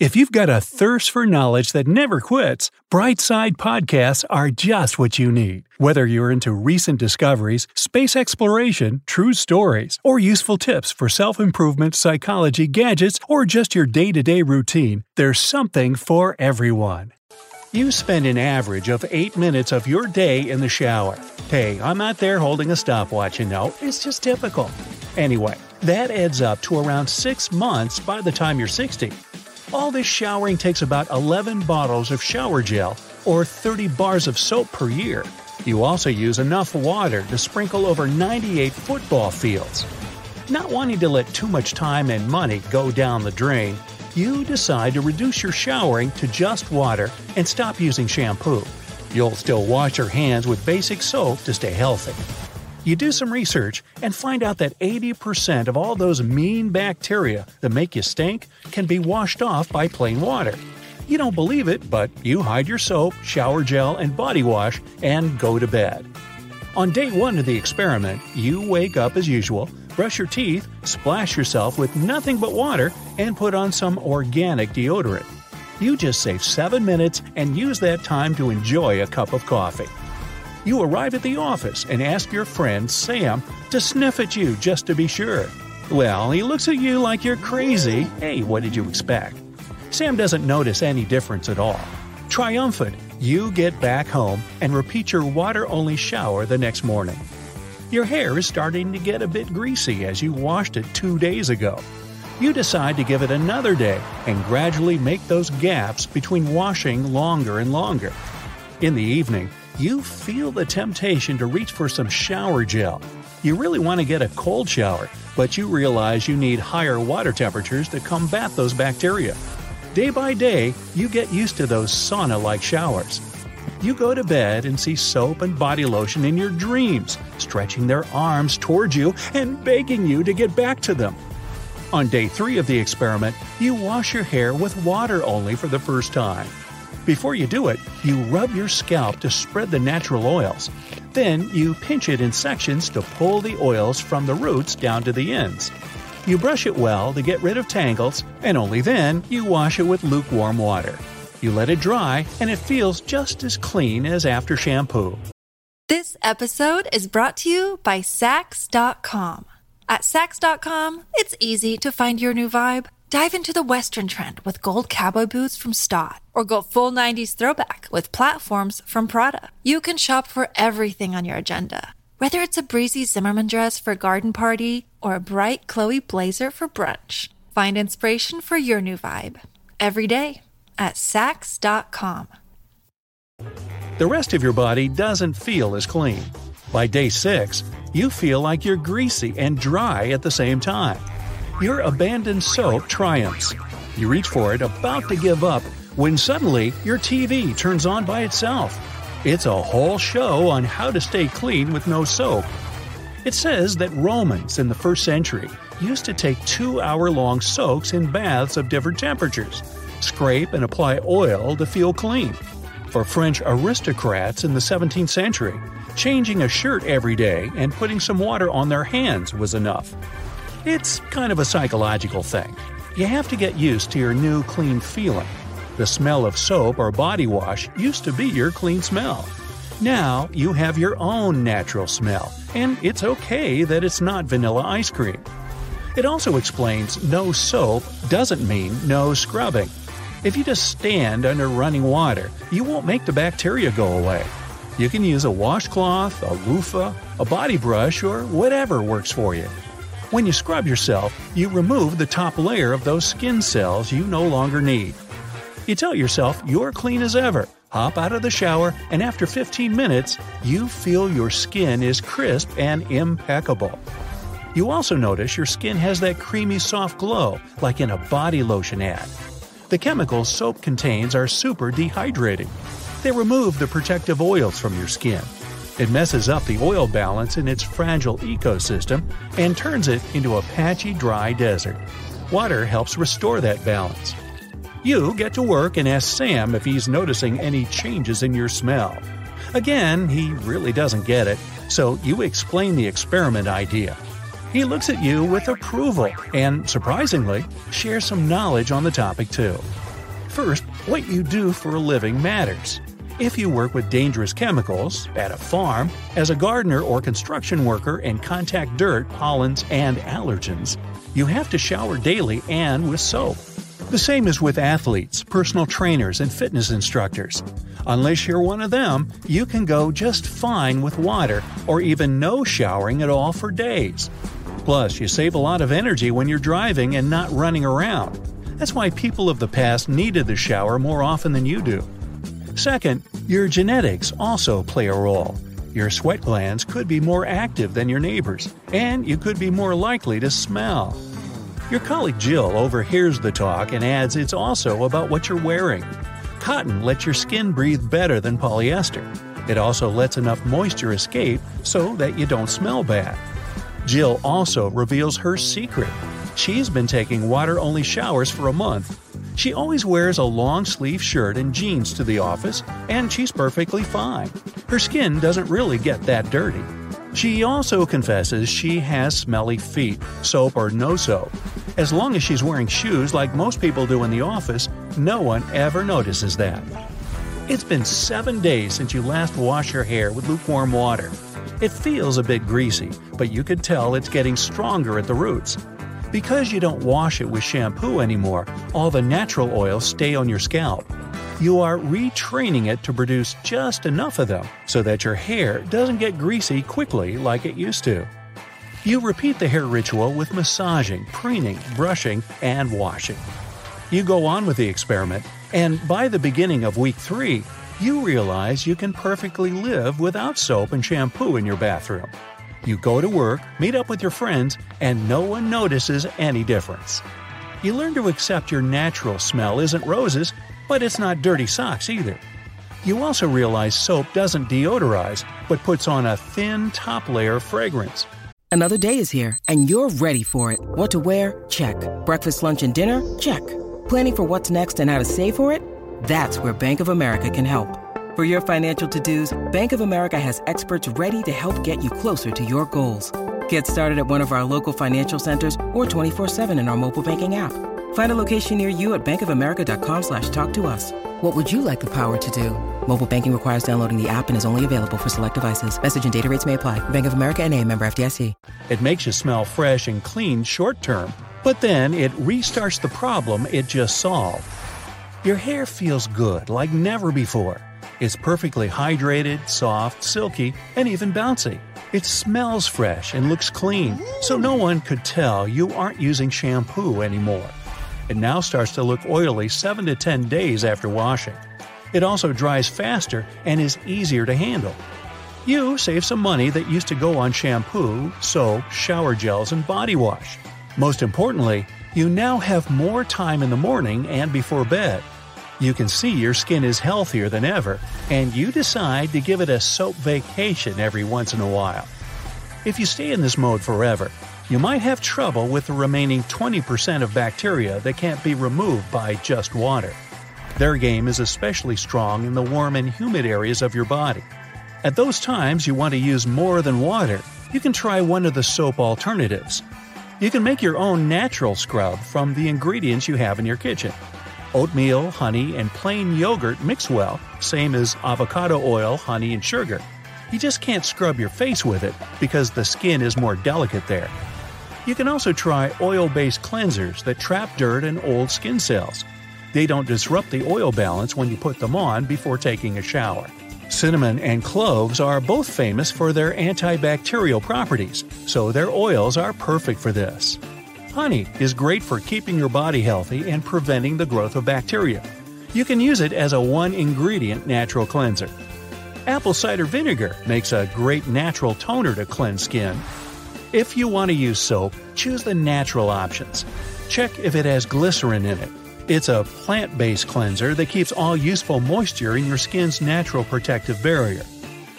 If you've got a thirst for knowledge that never quits, Brightside Podcasts are just what you need. Whether you're into recent discoveries, space exploration, true stories, or useful tips for self improvement, psychology, gadgets, or just your day to day routine, there's something for everyone. You spend an average of 8 minutes of your day in the shower. Hey, I'm not there holding a stopwatch, you know, it's just typical. Anyway, that adds up to around 6 months by the time you're 60. All this showering takes about 11 bottles of shower gel or 30 bars of soap per year. You also use enough water to sprinkle over 98 football fields. Not wanting to let too much time and money go down the drain, you decide to reduce your showering to just water and stop using shampoo. You'll still wash your hands with basic soap to stay healthy. You do some research and find out that 80% of all those mean bacteria that make you stink can be washed off by plain water. You don't believe it, but you hide your soap, shower gel, and body wash and go to bed. On day one of the experiment, you wake up as usual, brush your teeth, splash yourself with nothing but water, and put on some organic deodorant. You just save 7 minutes and use that time to enjoy a cup of coffee. You arrive at the office and ask your friend Sam to sniff at you just to be sure. Well, he looks at you like you're crazy. Hey, what did you expect? Sam doesn't notice any difference at all. Triumphant, you get back home and repeat your water only shower the next morning. Your hair is starting to get a bit greasy as you washed it two days ago. You decide to give it another day and gradually make those gaps between washing longer and longer. In the evening, you feel the temptation to reach for some shower gel. You really want to get a cold shower, but you realize you need higher water temperatures to combat those bacteria. Day by day, you get used to those sauna like showers. You go to bed and see soap and body lotion in your dreams, stretching their arms towards you and begging you to get back to them. On day three of the experiment, you wash your hair with water only for the first time. Before you do it, you rub your scalp to spread the natural oils. Then you pinch it in sections to pull the oils from the roots down to the ends. You brush it well to get rid of tangles, and only then you wash it with lukewarm water. You let it dry, and it feels just as clean as after shampoo. This episode is brought to you by Saks.com. At Saks.com, it's easy to find your new vibe. Dive into the Western trend with gold cowboy boots from Staud, or go full 90s throwback with platforms from Prada. You can shop for everything on your agenda, whether it's a breezy Zimmermann dress for a garden party or a bright Chloe blazer for brunch. Find inspiration for your new vibe every day at Saks.com. The rest of your body doesn't feel as clean. By day 6, you feel like you're greasy and dry at the same time. Your abandoned soap triumphs. You reach for it, about to give up, when suddenly your TV turns on by itself. It's a whole show on how to stay clean with no soap. It says that Romans in the first century used to take two hour long soaks in baths of different temperatures, scrape and apply oil to feel clean. For French aristocrats in the 17th century, changing a shirt every day and putting some water on their hands was enough. It's kind of a psychological thing. You have to get used to your new clean feeling. The smell of soap or body wash used to be your clean smell. Now you have your own natural smell, and it's okay that it's not vanilla ice cream. It also explains no soap doesn't mean no scrubbing. If you just stand under running water, you won't make the bacteria go away. You can use a washcloth, a loofah, a body brush, or whatever works for you. When you scrub yourself, you remove the top layer of those skin cells you no longer need. You tell yourself you're clean as ever, hop out of the shower, and after 15 minutes, you feel your skin is crisp and impeccable. You also notice your skin has that creamy soft glow, like in a body lotion ad. The chemicals soap contains are super dehydrating. They remove the protective oils from your skin. It messes up the oil balance in its fragile ecosystem and turns it into a patchy, dry desert. Water helps restore that balance. You get to work and ask Sam if he's noticing any changes in your smell. Again, he really doesn't get it, so you explain the experiment idea. He looks at you with approval and, surprisingly, shares some knowledge on the topic too. First, what you do for a living matters. If you work with dangerous chemicals, at a farm, as a gardener or construction worker and contact dirt, pollens, and allergens, you have to shower daily and with soap. The same is with athletes, personal trainers, and fitness instructors. Unless you're one of them, you can go just fine with water or even no showering at all for days. Plus, you save a lot of energy when you're driving and not running around. That's why people of the past needed the shower more often than you do. Second, your genetics also play a role. Your sweat glands could be more active than your neighbors, and you could be more likely to smell. Your colleague Jill overhears the talk and adds it's also about what you're wearing. Cotton lets your skin breathe better than polyester. It also lets enough moisture escape so that you don't smell bad. Jill also reveals her secret. She's been taking water only showers for a month she always wears a long sleeve shirt and jeans to the office, and she's perfectly fine. Her skin doesn't really get that dirty. She also confesses she has smelly feet, soap or no soap. As long as she's wearing shoes like most people do in the office, no one ever notices that. It's been seven days since you last washed your hair with lukewarm water. It feels a bit greasy, but you could tell it's getting stronger at the roots. Because you don't wash it with shampoo anymore, all the natural oils stay on your scalp. You are retraining it to produce just enough of them so that your hair doesn't get greasy quickly like it used to. You repeat the hair ritual with massaging, preening, brushing, and washing. You go on with the experiment, and by the beginning of week 3, you realize you can perfectly live without soap and shampoo in your bathroom. You go to work, meet up with your friends, and no one notices any difference. You learn to accept your natural smell isn't roses, but it's not dirty socks either. You also realize soap doesn't deodorize, but puts on a thin top layer of fragrance. Another day is here, and you're ready for it. What to wear? Check. Breakfast, lunch, and dinner? Check. Planning for what's next and how to save for it? That's where Bank of America can help. For your financial to-dos, Bank of America has experts ready to help get you closer to your goals. Get started at one of our local financial centers or 24-7 in our mobile banking app. Find a location near you at bankofamerica.com slash talk to us. What would you like the power to do? Mobile banking requires downloading the app and is only available for select devices. Message and data rates may apply. Bank of America and a member FDIC. It makes you smell fresh and clean short term, but then it restarts the problem it just solved. Your hair feels good like never before. It's perfectly hydrated, soft, silky, and even bouncy. It smells fresh and looks clean, so no one could tell you aren't using shampoo anymore. It now starts to look oily 7 to 10 days after washing. It also dries faster and is easier to handle. You save some money that used to go on shampoo, soap, shower gels, and body wash. Most importantly, you now have more time in the morning and before bed you can see your skin is healthier than ever, and you decide to give it a soap vacation every once in a while. If you stay in this mode forever, you might have trouble with the remaining 20% of bacteria that can't be removed by just water. Their game is especially strong in the warm and humid areas of your body. At those times you want to use more than water, you can try one of the soap alternatives. You can make your own natural scrub from the ingredients you have in your kitchen. Oatmeal, honey, and plain yogurt mix well, same as avocado oil, honey, and sugar. You just can't scrub your face with it because the skin is more delicate there. You can also try oil based cleansers that trap dirt and old skin cells. They don't disrupt the oil balance when you put them on before taking a shower. Cinnamon and cloves are both famous for their antibacterial properties, so their oils are perfect for this. Honey is great for keeping your body healthy and preventing the growth of bacteria. You can use it as a one ingredient natural cleanser. Apple cider vinegar makes a great natural toner to cleanse skin. If you want to use soap, choose the natural options. Check if it has glycerin in it. It's a plant based cleanser that keeps all useful moisture in your skin's natural protective barrier.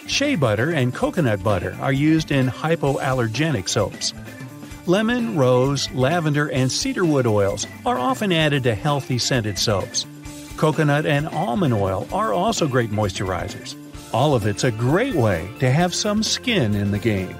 Shea butter and coconut butter are used in hypoallergenic soaps. Lemon, rose, lavender, and cedarwood oils are often added to healthy scented soaps. Coconut and almond oil are also great moisturizers. All of it's a great way to have some skin in the game.